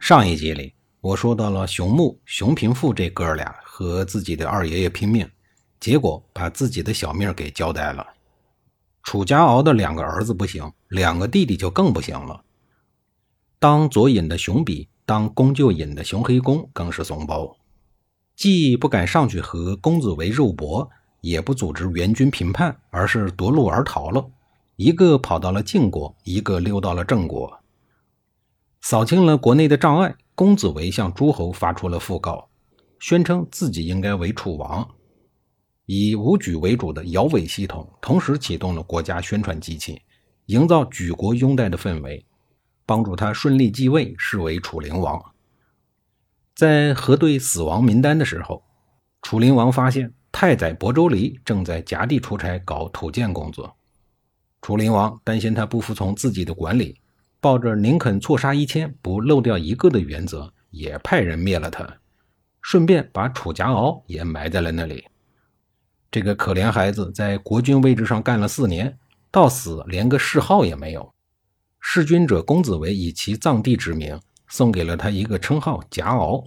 上一集里，我说到了熊木、熊平富这哥俩和自己的二爷爷拼命，结果把自己的小命给交代了。楚家敖的两个儿子不行，两个弟弟就更不行了。当左尹的熊比，当公舅尹的熊黑公更是怂包，既不敢上去和公子围肉搏，也不组织援军平叛，而是夺路而逃了。一个跑到了晋国，一个溜到了郑国。扫清了国内的障碍，公子围向诸侯发出了讣告，宣称自己应该为楚王。以武举为主的姚伪系统同时启动了国家宣传机器，营造举国拥戴的氛围，帮助他顺利继位，视为楚灵王。在核对死亡名单的时候，楚灵王发现太宰伯州离正在夹地出差搞土建工作，楚灵王担心他不服从自己的管理。抱着宁肯错杀一千不漏掉一个的原则，也派人灭了他，顺便把楚夹敖也埋在了那里。这个可怜孩子在国君位置上干了四年，到死连个谥号也没有。弑君者公子围以其葬地之名送给了他一个称号夹敖。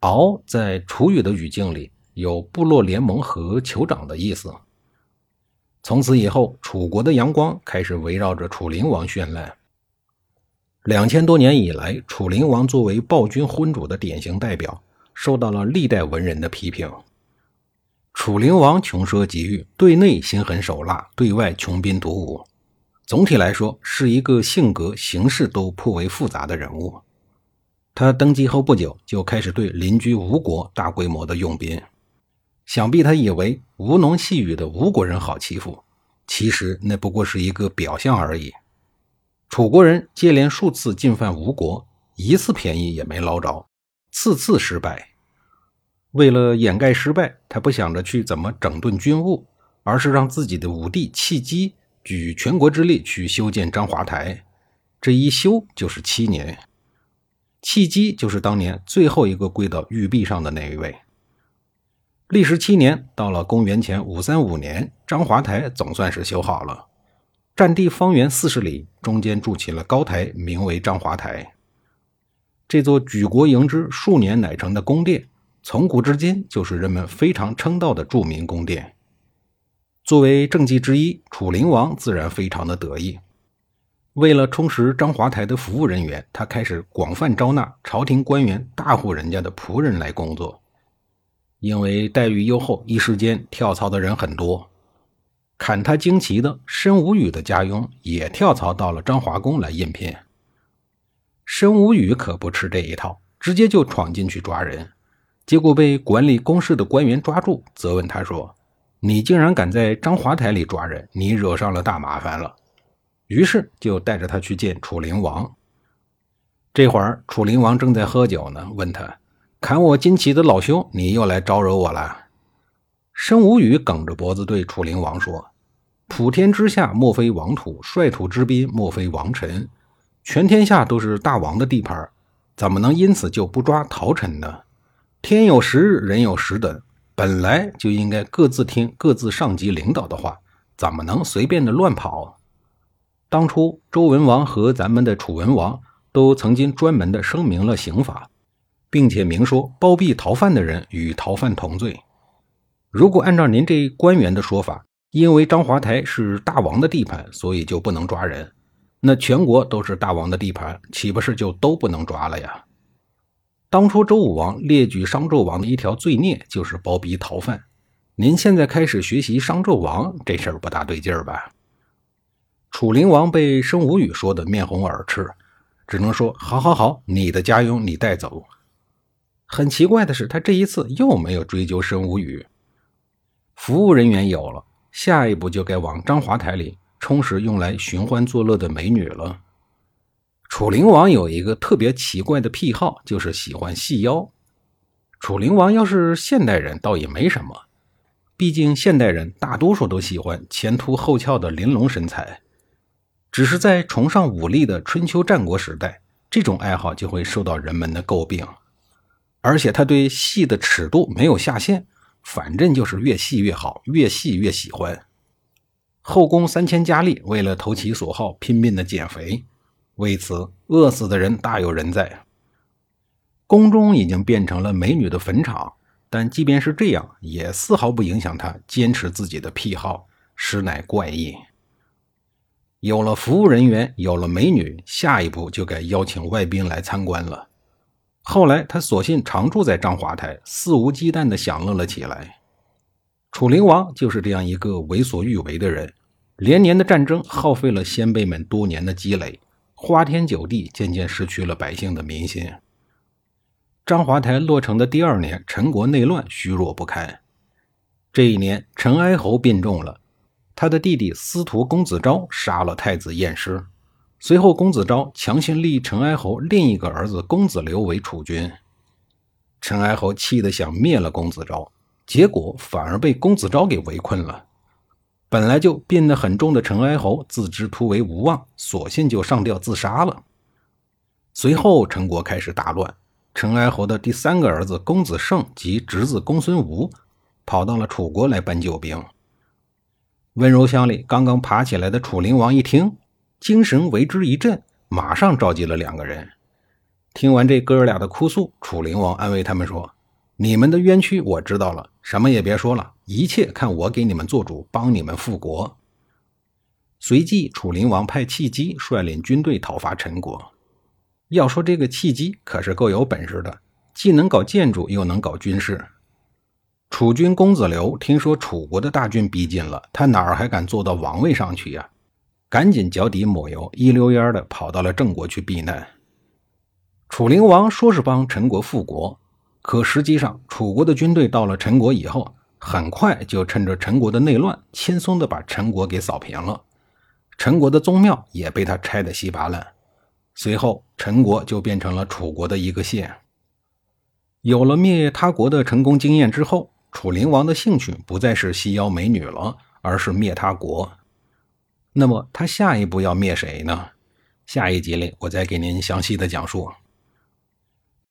敖在楚语的语境里有部落联盟和酋长的意思。从此以后，楚国的阳光开始围绕着楚灵王绚烂。两千多年以来，楚灵王作为暴君昏主的典型代表，受到了历代文人的批评。楚灵王穷奢极欲，对内心狠手辣，对外穷兵黩武。总体来说，是一个性格、行事都颇为复杂的人物。他登基后不久，就开始对邻居吴国大规模的用兵。想必他以为吴侬细语的吴国人好欺负，其实那不过是一个表象而已。楚国人接连数次进犯吴国，一次便宜也没捞着，次次失败。为了掩盖失败，他不想着去怎么整顿军务，而是让自己的五弟契机举全国之力去修建章华台。这一修就是七年。契机就是当年最后一个跪到玉璧上的那一位。历时七年，到了公元前五三五年，章华台总算是修好了。占地方圆四十里，中间筑起了高台，名为章华台。这座举国迎之、数年乃成的宫殿，从古至今就是人们非常称道的著名宫殿。作为政绩之一，楚灵王自然非常的得意。为了充实章华台的服务人员，他开始广泛招纳朝廷官员、大户人家的仆人来工作。因为待遇优厚，一时间跳槽的人很多。砍他旌旗的申无宇的家佣也跳槽到了张华宫来应聘。申无宇可不吃这一套，直接就闯进去抓人，结果被管理宫事的官员抓住，责问他说：“你竟然敢在张华台里抓人，你惹上了大麻烦了。”于是就带着他去见楚灵王。这会儿楚灵王正在喝酒呢，问他：“砍我旌旗的老兄，你又来招惹我了？”申无宇梗着脖子对楚灵王说：“普天之下莫非王土，率土之滨莫非王臣。全天下都是大王的地盘，怎么能因此就不抓陶臣呢？天有时日，人有时等，本来就应该各自听各自上级领导的话，怎么能随便的乱跑？当初周文王和咱们的楚文王都曾经专门的声明了刑法，并且明说包庇逃犯的人与逃犯同罪。”如果按照您这官员的说法，因为章华台是大王的地盘，所以就不能抓人，那全国都是大王的地盘，岂不是就都不能抓了呀？当初周武王列举商纣王的一条罪孽就是包庇逃犯，您现在开始学习商纣王，这事儿不大对劲儿吧？楚灵王被申无宇说的面红耳赤，只能说：好好好，你的家佣你带走。很奇怪的是，他这一次又没有追究申无宇。服务人员有了，下一步就该往章华台里充实用来寻欢作乐的美女了。楚灵王有一个特别奇怪的癖好，就是喜欢细腰。楚灵王要是现代人，倒也没什么，毕竟现代人大多数都喜欢前凸后翘的玲珑身材。只是在崇尚武力的春秋战国时代，这种爱好就会受到人们的诟病。而且他对细的尺度没有下限，反正就是越细越好，越细越喜欢。后宫三千佳丽为了投其所好，拼命的减肥，为此饿死的人大有人在。宫中已经变成了美女的坟场，但即便是这样，也丝毫不影响她坚持自己的癖好，实乃怪异。有了服务人员，有了美女，下一步就该邀请外宾来参观了。后来，他索性常住在章华台，肆无忌惮地享乐了起来。楚灵王就是这样一个为所欲为的人，连年的战争耗费了先辈们多年的积累，花天酒地，渐渐失去了百姓的民心。章华台落成的第二年，陈国内乱，虚弱不堪。这一年，陈哀侯病重了。他的弟弟司徒公子昭杀了太子偃师，随后公子昭强行立陈哀侯另一个儿子公子刘为储君。陈哀侯气得想灭了公子昭，结果反而被公子昭给围困了。本来就病得很重的陈哀侯自知突围无望，索性就上吊自杀了。随后陈国开始大乱，陈哀侯的第三个儿子公子胜及侄子公孙吴跑到了楚国来搬救兵。温柔乡里刚刚爬起来的楚灵王一听，精神为之一振，马上召集了两个人。听完这哥俩的哭诉，楚灵王安慰他们说：“你们的冤屈我知道了，什么也别说了，一切看我给你们做主，帮你们复国。”随即，楚灵王派契机率领军队讨伐陈国。要说这个契机可是够有本事的，既能搞建筑，又能搞军事。楚军公子刘听说楚国的大军逼近了，他哪儿还敢坐到王位上去呀？赶紧脚底抹油，一溜烟的跑到了郑国去避难。楚灵王说是帮陈国复国，可实际上楚国的军队到了陈国以后，很快就趁着陈国的内乱，轻松的把陈国给扫平了。陈国的宗庙也被他拆得稀巴烂。随后，陈国就变成了楚国的一个县。有了灭他国的成功经验之后，楚灵王的兴趣不再是西腰美女了，而是灭他国。那么他下一步要灭谁呢？下一集里我再给您详细的讲述。